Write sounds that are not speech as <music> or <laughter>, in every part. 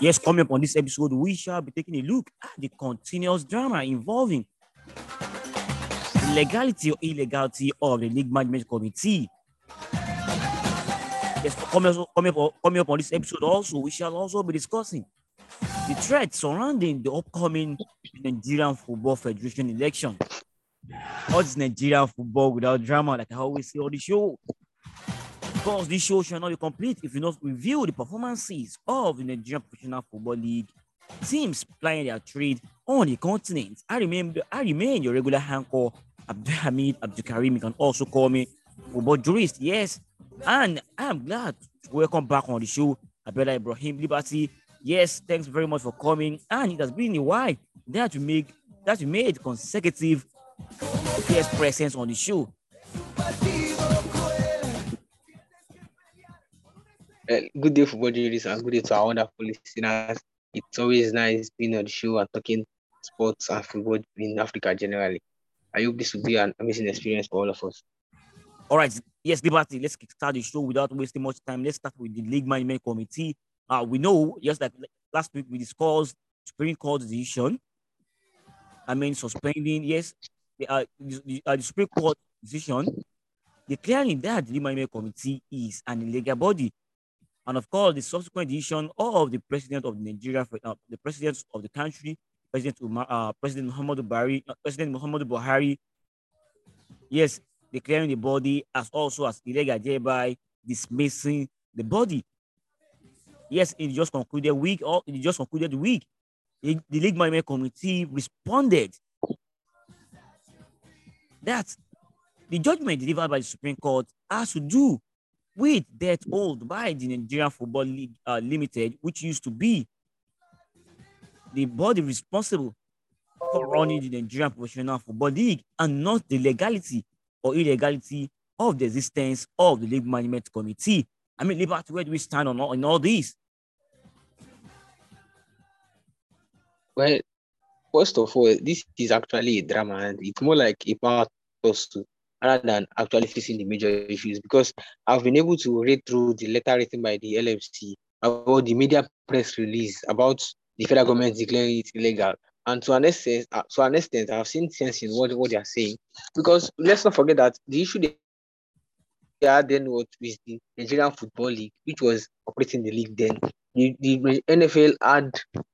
Yes, coming up on this episode, we shall be taking a look at the continuous drama involving the legality or illegality of the league management committee. Yes, coming up, coming, up, coming up on this episode also, we shall also be discussing the threat surrounding the upcoming Nigerian Football Federation election. What's Nigerian football without drama, like I always say on the show? Because this show shall not be complete if you not review the performances of the Nigerian Professional Football League teams playing their trade on the continent. I remember I remain your regular anchor, Abdulhamid Abdulkarim. You can also call me football jurist, yes. And I'm glad to welcome back on the show, Abela Ibrahim Liberty. Yes, thanks very much for coming. And it has been a while that you make that we made consecutive guest presence on the show. Uh, good day, football journalists, and good day to our wonderful listeners. It's always nice being on the show and talking sports and football in Africa generally. I hope this will be an amazing experience for all of us. All right, yes, Liberty, let's start the show without wasting much time. Let's start with the League Management Committee. Uh, we know, just like last week, we discussed Supreme Court decision. I mean, suspending, yes, the, uh, the, uh, the Supreme Court decision declaring that the Management Committee is an illegal body and of course, the subsequent decision of the president of Nigeria, uh, the president of the country, President Umar, uh, President Muhammadu Buhari, uh, President Muhammadu Buhari, yes, declaring the body as also as illegal, thereby dismissing the body. Yes, it just concluded week, or it just concluded the week. The, the League Management Committee responded that the judgment delivered by the Supreme Court has to do with debt owed by the Nigerian Football League uh, Limited, which used to be the body responsible for running the Nigerian Professional Football League and not the legality or illegality of the existence of the League Management Committee. I mean, Liberty, where do we stand on all, on all this? Well, first of all, this is actually a drama, and it's more like a power to rather than actually facing the major issues because I've been able to read through the letter written by the LFC about the media press release about the federal government declaring it illegal. And to an extent, uh, to an extent, I've seen sense in what, what they are saying. Because let's not forget that the issue they then was with the Nigerian Football League, which was operating the league then. The, the NFL had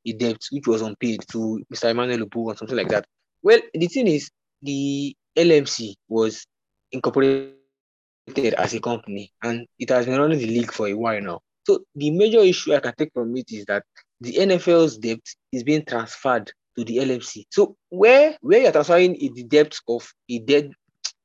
a debt which was unpaid to Mr. Emmanuel Ubu or something like that. Well, the thing is, the LMC was incorporated as a company and it has been running the league for a while now. So the major issue I can take from it is that the NFL's debt is being transferred to the LFC. So where where you're transferring the debt of a dead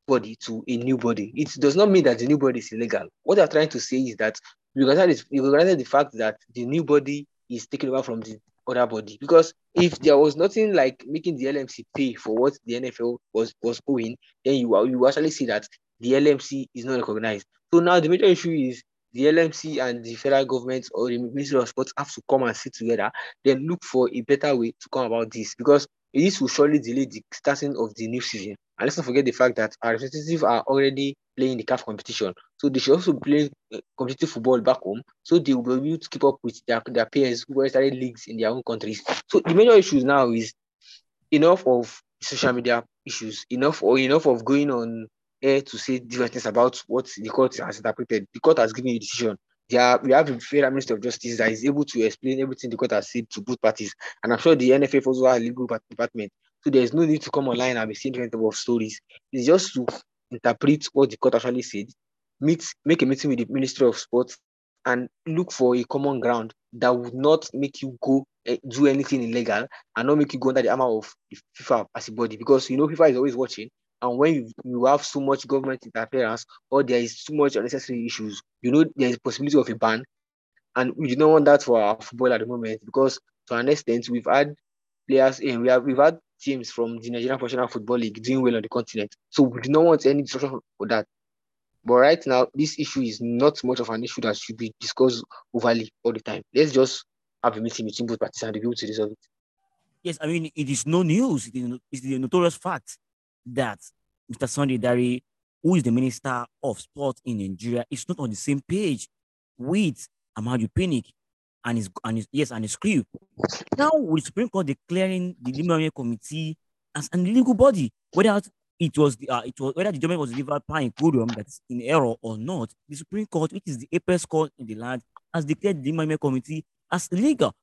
body to a new body, it does not mean that the new body is illegal. What they're trying to say is that you regarded the fact that the new body is taken over from the other body. Because if there was nothing like making the LMC pay for what the NFL was was owing, then you you actually see that the LMC is not recognized. So now the major issue is the LMC and the federal government or the Ministry of Sports have to come and sit together, then look for a better way to come about this because this will surely delay the starting of the new season. And let's not forget the fact that our representatives are already playing the CAF competition. So they should also play uh, competitive football back home. So they will be able to keep up with their, their peers who are started leagues in their own countries. So the major issues now is enough of social media issues, enough or enough of going on air to say different things about what the court has interpreted. The court has given a decision. Are, we have a federal minister of justice that is able to explain everything the court has said to both parties. And I'm sure the NFF also has a legal department so there's no need to come online and be seeing different type of stories. It's just to interpret what the court actually said, meet, make a meeting with the Ministry of Sports, and look for a common ground that would not make you go uh, do anything illegal and not make you go under the armor of FIFA as a body because you know FIFA is always watching. And when you, you have so much government interference or there is too much unnecessary issues, you know there is possibility of a ban. And we do not want that for our football at the moment because to an extent we've had players in we have we've had teams from the Nigerian Professional Football League doing well on the continent. So we do not want any discussion for that. But right now, this issue is not much of an issue that should be discussed overly all the time. Let's just have a meeting between both parties and be able to resolve it. Yes, I mean, it is no news. It is, it's the notorious fact that Mr. Sunday Dari, who is the Minister of Sport in Nigeria, is not on the same page with Amaju Pinnick and his and his yes and his crew. Now with the Supreme Court declaring the Limamia Committee as an illegal body, whether it was the uh, it was whether the judgment was delivered per incuriam that's in error or not, the Supreme Court, which is the apex court in the land, has declared the Limamia Committee as illegal.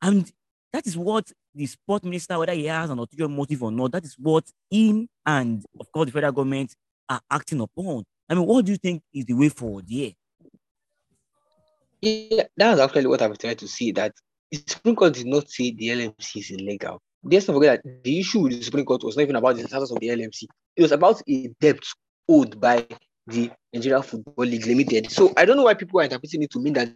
And that is what the sport minister, whether he has an ulterior motive or not, that is what him and of course the federal government are acting upon. I mean, what do you think is the way forward here? Yeah, that's actually what I'm trying to see. That the Supreme Court did not say the LMC is illegal. Let's not forget that the issue with the Supreme Court was not even about the status of the LMC. It was about a debt owed by the Nigeria Football League Limited. So I don't know why people are interpreting it to mean that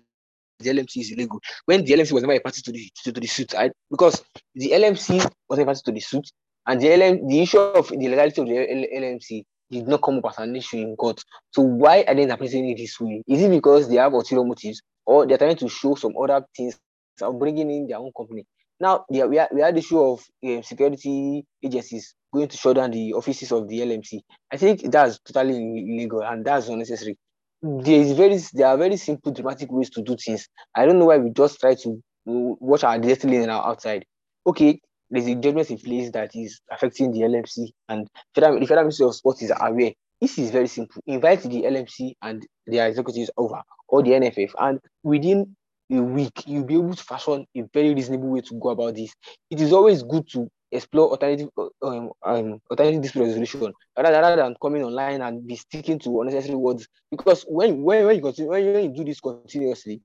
the LMC is illegal when the LMC was never a party to the to, to the suit. I, because the LMC was a party to the suit, and the LM, the issue of the legality of the L, LMC did not come up as an issue in court. So why are they interpreting it this way? Is it because they have ulterior motives, or they're trying to show some other things of bringing in their own company? Now, we, we, we had the issue of uh, security agencies going to shut down the offices of the LMC. I think that's totally illegal and that's unnecessary. There is very there are very simple dramatic ways to do things. I don't know why we just try to watch our destiny and our outside. Okay, there's a judgment in place that is affecting the LMC, and federal, the Federal Ministry of Sport is aware. This is very simple. Invite the LMC and their executives over, or the NFF, and within a week, you'll be able to fashion a very reasonable way to go about this. It is always good to explore alternative um, um alternative dispute resolution rather, rather than coming online and be sticking to unnecessary words. Because when when, when you continue when, when you do this continuously,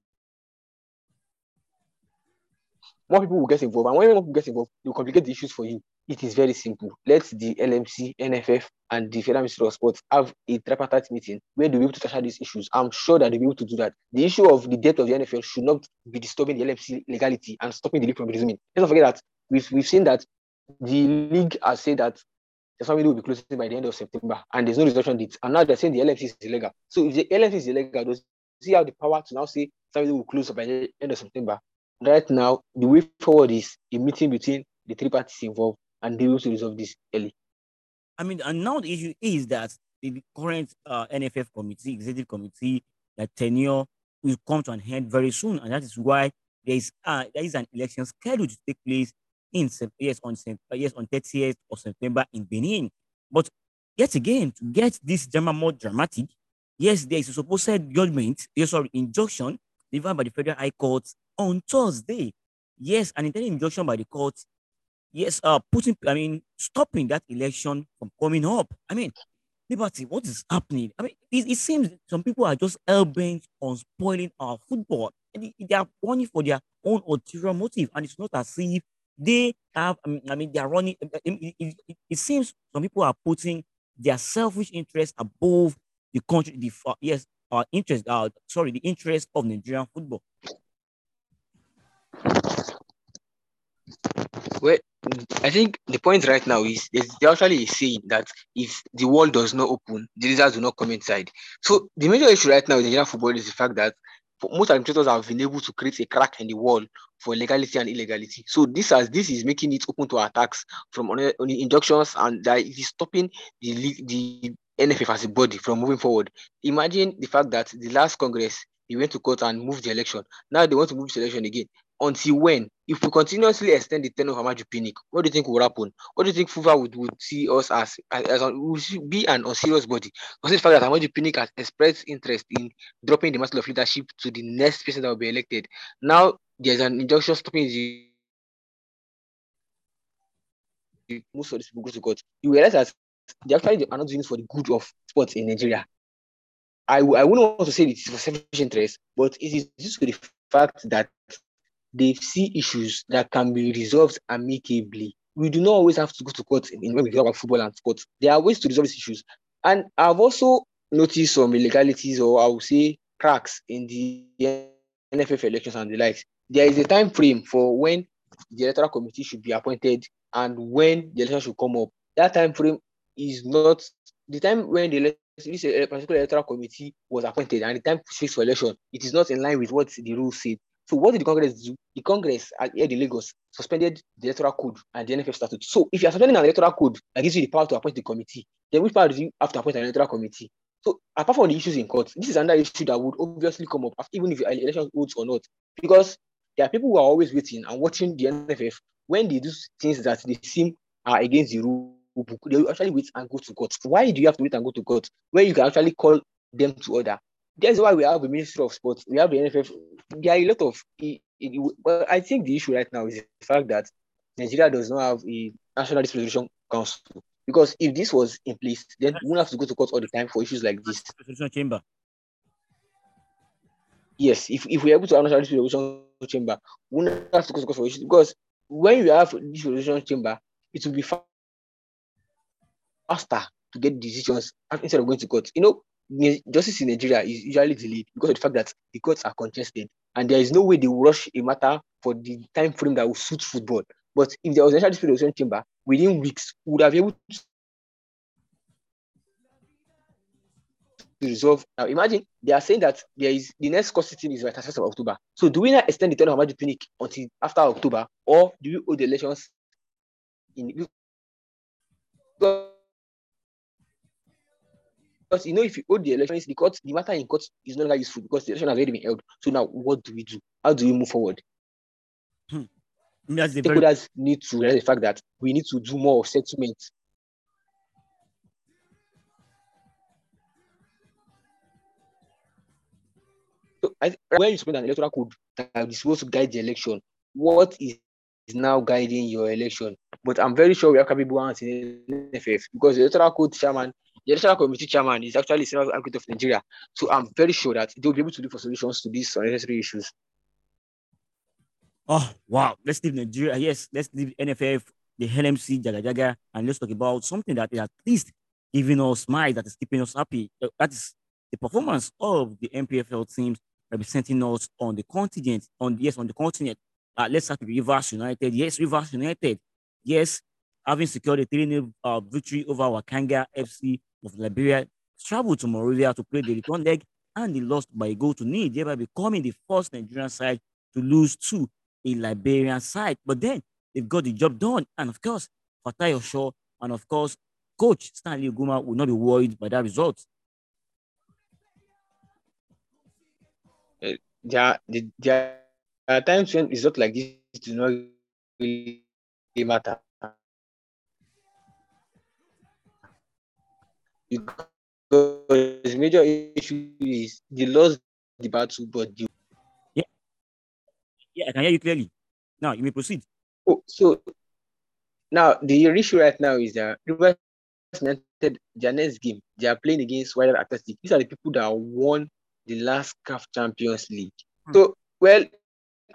more people will get involved. And when more people get involved, they will complicate the issues for you. It is very simple. Let the LMC, NFF, and the Federal Ministry of Sports have a tripartite meeting where they'll be able to tackle these issues. I'm sure that they'll be able to do that. The issue of the debt of the NFL should not be disturbing the LMC legality and stopping the league from resuming. Let's not forget that we've, we've seen that the league has said that the family will be closing by the end of September and there's no resolution date. And now they're saying the LMC is illegal. So if the LMC is illegal, does he have the power to now say family will close by the end of September? Right now, the way forward is a meeting between the three parties involved and they will resolve this early. I mean, and now the issue is that the current uh, NFF committee, executive committee, that tenure will come to an end very soon, and that is why there is uh, there is an election scheduled to take place in yes on yes on 30th of September in Benin. But yet again, to get this drama more dramatic, yes, there is a supposed judgment, yes, sorry, injunction delivered by the Federal High Court on Thursday. Yes, an interim injunction by the court. Yes, uh, putting, I mean, stopping that election from coming up. I mean, Liberty, what is happening? I mean, it, it seems some people are just hell bent on spoiling our football. And they are running for their own ulterior motive, and it's not as if they have. I mean, I mean they are running. It, it, it, seems some people are putting their selfish interest above the country. The uh, yes, our interest. Uh, sorry, the interest of Nigerian football. Well, I think the point right now is they're actually saying that if the wall does not open, the lizards do not come inside. So the major issue right now in Nigerian football is the fact that most administrators have been able to create a crack in the wall for legality and illegality. So this has this is making it open to attacks from on, on injunctions and that it is stopping the the NFF as a body from moving forward. Imagine the fact that the last Congress they went to court and moved the election. Now they want to move the election again. Until when? If we continuously extend the tenure of Amaju Pinnick, what do you think will happen? What do you think FIFA would, would see us as, as, as be an unserious body? Because the fact that Amaju Pinnick has expressed interest in dropping the mantle of leadership to the next person that will be elected. Now there's an injunction stopping the most of these people go to court. You realize that they actually are not doing this for the good of sports in Nigeria. I, I wouldn't want to say it is for selfish interest, but it is just for the fact that they see issues that can be resolved amicably. We do not always have to go to court in, when we talk about football and sports. There are ways to resolve these issues. And I've also noticed some illegalities or I would say cracks in the NFF elections and the likes. There is a time frame for when the electoral committee should be appointed and when the election should come up. That time frame is not the time when the this particular electoral committee was appointed and the time fixed for election. It is not in line with what the rules said. So what did the Congress do? The Congress at here in Lagos suspended the electoral code and the NFF statute. So if you're suspending an electoral code that gives you the power to appoint the committee, then which power do you have to appoint an electoral committee? So apart from the issues in court, this is another issue that would obviously come up, even if the election holds or not, because there are people who are always waiting and watching the NFF when they do things that they seem are against the rule book. They actually wait and go to court. Why do you have to wait and go to court when you can actually call them to order? That's why we have the Ministry of Sports, we have the NFF. There are a lot of. But I think the issue right now is the fact that Nigeria does not have a National Dispute Resolution Council. Because if this was in place, then we wouldn't have to go to court all the time for issues like this. Resolution chamber. Yes, if, if we're able to have National Dispute Resolution Chamber, we wouldn't have to go to court for issues. Because when you have this resolution chamber, it will be faster to get decisions instead of going to court. You know, justice in Nigeria is usually delayed because of the fact that the courts are congested and there is no way they will rush a matter for the time frame that will suit football. But if there was a national dispute resolution chamber, within weeks, we would have been able to resolve. Now, imagine they are saying that there is the next court sitting is by 31st of October. So, do we not extend the term of Amaju Pinnick until after October, or do we hold the elections in? Because you know, if you hold the elections, the court, the matter in court is no longer useful because the election has already been held. So now, what do we do? How do we move forward? Hmm. That's the People very need to realize the fact that we need to do more settlement. So I, when you submit an electoral code that is supposed to guide the election, what is, is now guiding your election? But I'm very sure we have capable hands in NFF because the electoral code chairman, the electoral committee chairman is actually Senior Advocate of Nigeria. So I'm very sure that they'll be able to look for solutions to these unnecessary issues. Oh wow, let's leave Nigeria. Yes, let's leave NFF, the LMC, Jaga Jaga, and let's talk about something that is at least giving us smile, that is keeping us happy. Uh, That is the performance of the NPFL teams representing us on the continent. On yes, on the continent. Uh, let's start with Rivers United. Yes, Rivers United. Yes, having secured a 3 uh, victory over Watanga FC of Liberia, traveled to Monrovia to play the return leg, and they lost by a goal to nil, thereby becoming the first Nigerian side to lose to a Liberian side. But then they've got the job done. And of course, Fatai Osho and of course, coach Stanley Eguma will not be worried by that result. There are, there are times when not like this do not really matter. Because the major issue is they lost the battle, but the Yeah, I can hear you clearly. Now you may proceed. Oh, so now the issue right now is that Rivers United, their next game, they are playing against Wydad Athletic. These are the people that won the last CAF Champions League. Hmm. So, well,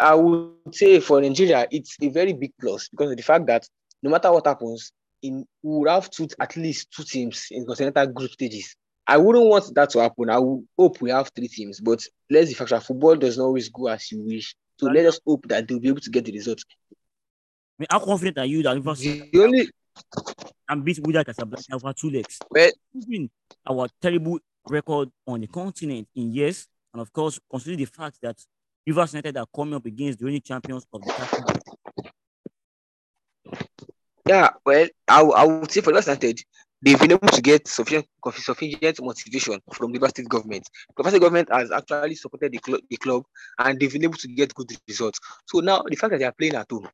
I would say for Nigeria, it's a very big plus because of the fact that no matter what happens, in we would have two at least two teams in continental group stages. I wouldn't want that to happen. I would hope we have three teams, but let's be factual. Football does not always go as you wish. So let us hope that they'll be able to get the result. I mean, how confident are you that Rivers The only can beat Wydad Casablanca over two legs? well, our terrible record on the continent in years, and of course, considering the fact that Rivers United are coming up against the only champions of the CAF Yeah, well, I, I would say for Rivers United, they've been able to get sufficient sufficient motivation from the State government. The State government has actually supported the, cl- the club and they've been able to get good results. So now the fact that they are playing at home,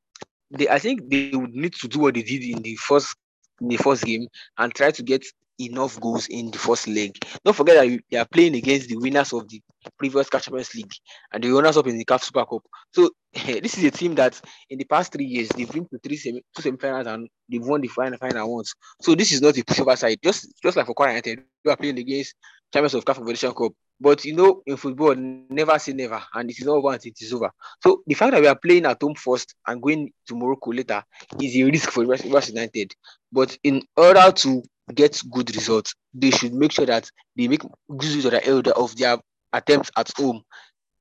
they I think they would need to do what they did in the first in the first game and try to get enough goals in the first leg. Don't forget that you, they are playing against the winners of the previous CAF Champions League and the runners up in the CAF Super Cup. So <laughs> this is a team that in the past three years they've been to three semi, two semi-finals and they've won the final final once. So this is not a pushover side. Just just like for Kwara United, we are playing against champions of CAF Confederation Cup. But you know, in football, never say never, and it is not until it is over. So the fact that we are playing at home first and going to Morocco later is a risk for Rivers United. But in order to get good results, they should make sure that they make good use of their, of their attempts at home.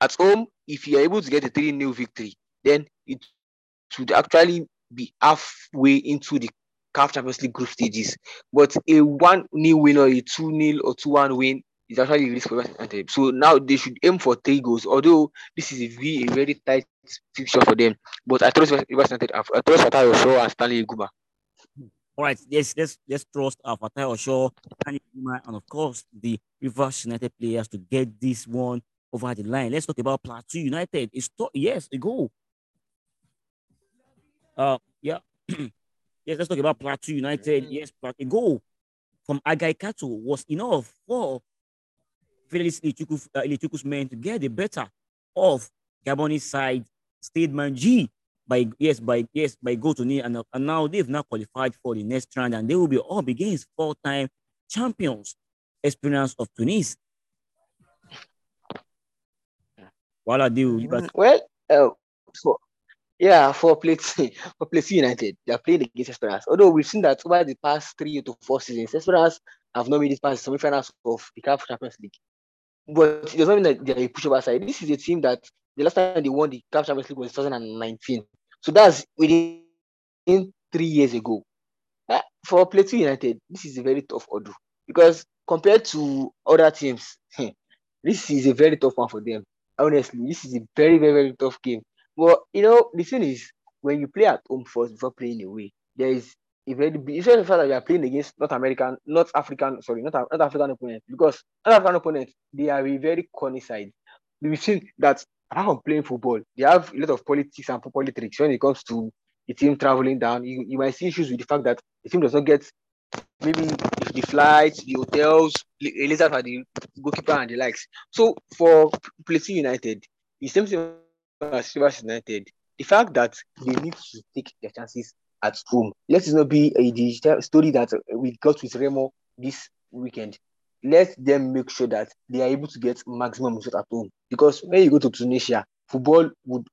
At home, if you are able to get a 3 0 victory, then it should actually be halfway into the CAF Champions League group stages. But a 1 0 win or a 2 0 or 2 1 win is actually a risk for United. So now they should aim for three goals. Although this is a very, a very tight fixture for them, but I trust Rivers United. I trust Fatai Osho and Stanley Eguma. All right, yes, let's let's trust our Fatai Osho, and of course the Rivers United players to get this one over the line. Let's talk about Plateau United. It's to- yes, a goal. Uh, yeah. <clears throat> yes, let's talk about Plateau United. Yes, a goal from Agai Kato was enough for Fidelis Ilechukwu's uh, men to get the better of Gabonese side Stade Mandji by yes by yes by go to nil and, and now they've now qualified for the next round and they will be up against four-time champions Esperance of Tunis. I do? Well, uh, so yeah, for Plateau, <laughs> for Plateau United, they are playing against Esperance. Although we've seen that over the past three to four seasons, Esperance have not made it past the semi-finals of the CAF Champions League. But it doesn't mean that they are a pushover side. This is a team that the last time they won the CAF Champions League was 2019. So that's within three years ago. Uh, for Plateau United, this is a very tough order because compared to other teams, <laughs> this is a very tough one for them. Honestly, this is a very, very, very tough game. But you know, the thing is, when you play at home first before playing away, there is a very big. The fact that you are playing against North American, North African, sorry, not not African opponent because North African opponents they are a very corny side. We've seen that apart from playing football, they have a lot of politics and politics when it comes to the team traveling down. You, you might see issues with the fact that the team does not get maybe the flights, the hotels, a later for the goalkeeper and the likes. So for Plateau United, the same thing as Rivers United, the fact that they need to take their chances at home. Let it not be a digital story that we got with Remo this weekend. Let them make sure that they are able to get maximum result at home. Because when you go to Tunisia, football would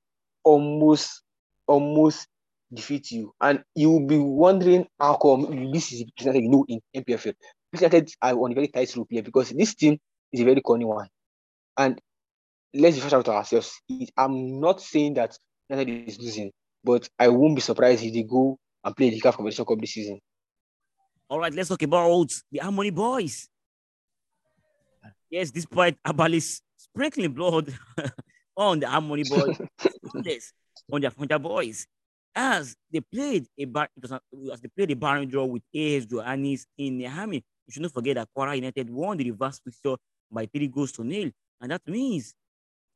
almost almost defeat you. And you will be wondering how come this is presented, you know, in NPFL. Presented on a very tight rope here because this team is a very corny one. And let's be out ourselves. I'm not saying that United is losing, but I won't be surprised if they go and play the CAF Competition Cup this season. All right, let's talk about the Harmony Boys. Yes, despite Abalis sprinkling blood <laughs> on the Harmony Boys, <laughs> on their Frontier Boys, as they played a bar, as they played a barren draw with AS Douanes in Niamey. You should not forget that Kwara United won the reverse fixture by three goals to nil, and that means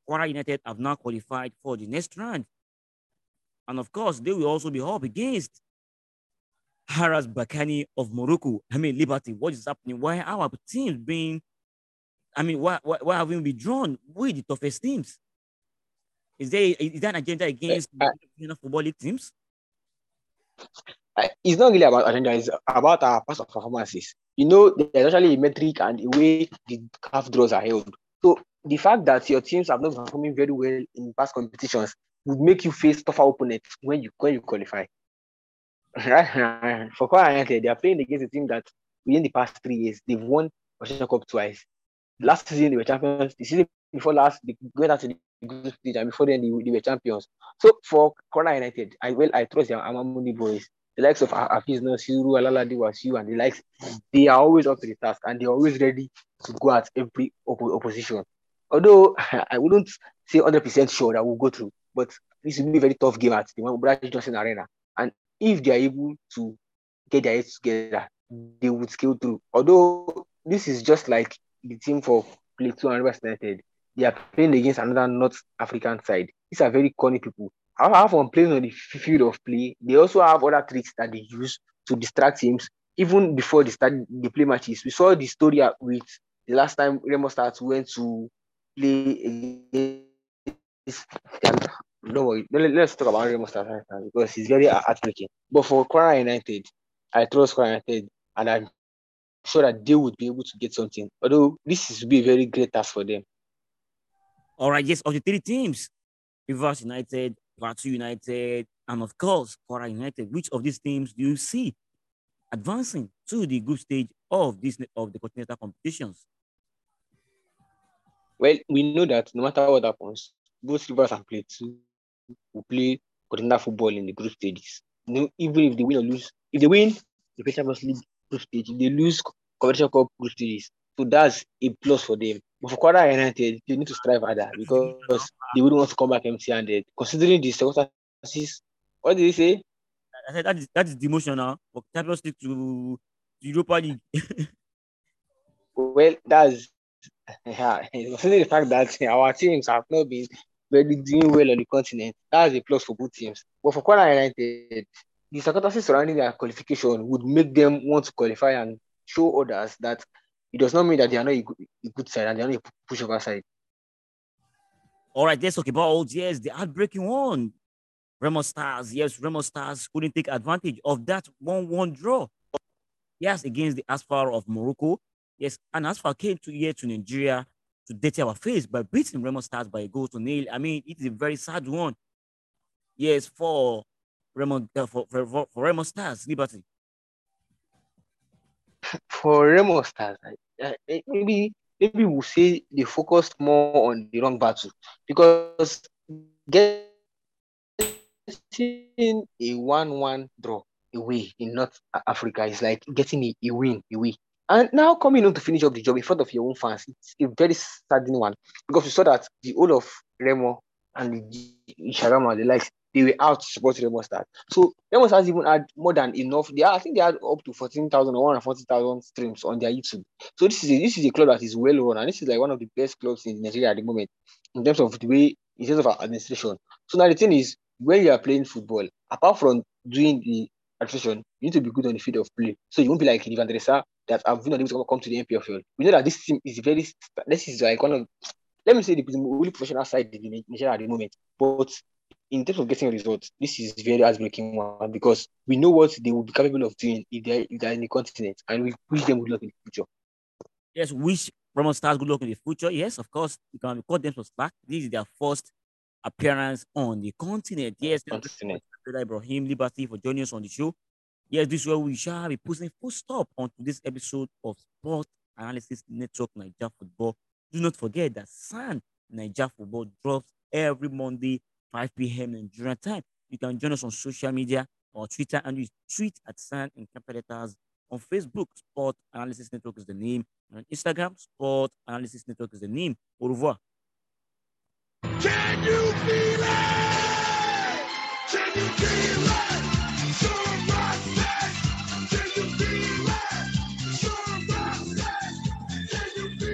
Kwara United have now qualified for the next round. And of course, they will also be up against RS Berkane of Morocco. I mean, Liberty, what is happening? Why are our teams being, I mean, why, why, why have we been drawn with the toughest teams? Is there is that an agenda against uh, the football league teams? Uh, it's not really about agenda, it's about our past performances. You know, there's actually a metric and the way the CAF draws are held. So the fact that your teams have not performing very well in past competitions would make you face tougher opponents when you when you qualify. <laughs> Right? <laughs> For Kwara United, they are playing against a team that within the past three years they've won National Cup twice. Last season they were champions. The season before last they went out to the group stage, and before then they, they were champions. So for Kwara United, I well I trust their Amamuni boys. The likes of Afizna, Siru, Alaladi, Wasiu, and the likes, they are always up to the task and they're always ready to go at every opposition. Although <laughs> I wouldn't say 100% sure that we'll go through, but this will be a very tough game at the Brad Johnson Arena. And if they are able to get their heads together, they would scale through. Although this is just like the team for Plateau and Rivers United, they are playing against another North African side. These are very corny people. Apart from playing on the field of play, they also have other tricks that they use to distract teams even before they start the play matches. We saw the story with the last time Remo Stars went to play against. Don't worry. Let's talk about Remo Stars because he's very heartbreaking. But for Kwara United, I trust Kwara United, and I'm sure that they would be able to get something. Although this is be a very great task for them. All right, yes, of the three teams, Rivers United, Plateau United, and of course, Kwara United. Which of these teams do you see advancing to the group stage of this of the continental competitions? Well, we know that no matter what happens, both Rivers and Plateau will play continental football in the group stages. You know, even if they win or lose, if they win the Champions League group stage, if they lose Competition Cup group So that's a plus for them. But for Kwara United, they need to strive harder because they wouldn't want to come back empty-handed. Considering the circumstances, what did he say? I said that is that is demotion now for Champions League to Europa League. well, that's <laughs> yeah, considering the fact that our teams have not been very doing well on the continent, that's a plus for both teams. But for Kwara United, the circumstances surrounding their qualification would make them want to qualify and show others that it does not mean that they are not a good, a good side and they are not a pushover side. All right, let's talk about yes, the heartbreaking one. Remo Stars, yes, Remo Stars couldn't take advantage of that 1-1 draw. Yes, against the Asfar of Morocco. Yes, and Asfar came to here to Nigeria to date our face by beating Remo Stars by a goal to nil. I mean, it is a very sad one. Yes, for Remo uh, for, for, for, Remo Stars, Liberty. <laughs> For Remo Stars, uh, maybe maybe we'll say they focused more on the wrong battle because getting a one-one draw away in North Africa is like getting a, a win away. And now coming on to finish up the job in front of your own fans, it's a very saddening one because we saw that the whole of Remo and the Sharama, the likes, they were out to support Remo Stars. So Remo Stars even had more than enough. They I think they had up to 14,000 or 140,000 streams on their YouTube. So this is a, this is a club that is well run and this is like one of the best clubs in Nigeria at the moment in terms of the way in terms of administration. So now the thing is when you are playing football, apart from doing the administration, you need to be good on the field of play. So you won't be like Ivan Dresa that have been able to come to the NPFL. We know that this team is very this is like one of let me say the only professional side in Nigeria at the moment. But in terms of getting results, this is very heartbreaking one because we know what they will be capable of doing if they're, if they're in the continent, and we wish them good luck in the future. Yes, wish Remo Stars good luck in the future. Yes, of course, you can record them for slack. This is their first appearance on the continent. Yes, continent. Ibrahim Liberty for joining us on the show. Yes, this is where we shall be putting full stop on this episode of Sport Analysis Network Niger Football. Do not forget that SAN Niger Football drops every Monday 5 p.m. Nigerian time. You can join us on social media or Twitter and we tweet at Sand and capital. On Facebook, Sport Analysis Network is the name. And on Instagram, Sport Analysis Network is the name. Au revoir. Can you feel it? Can you feel it?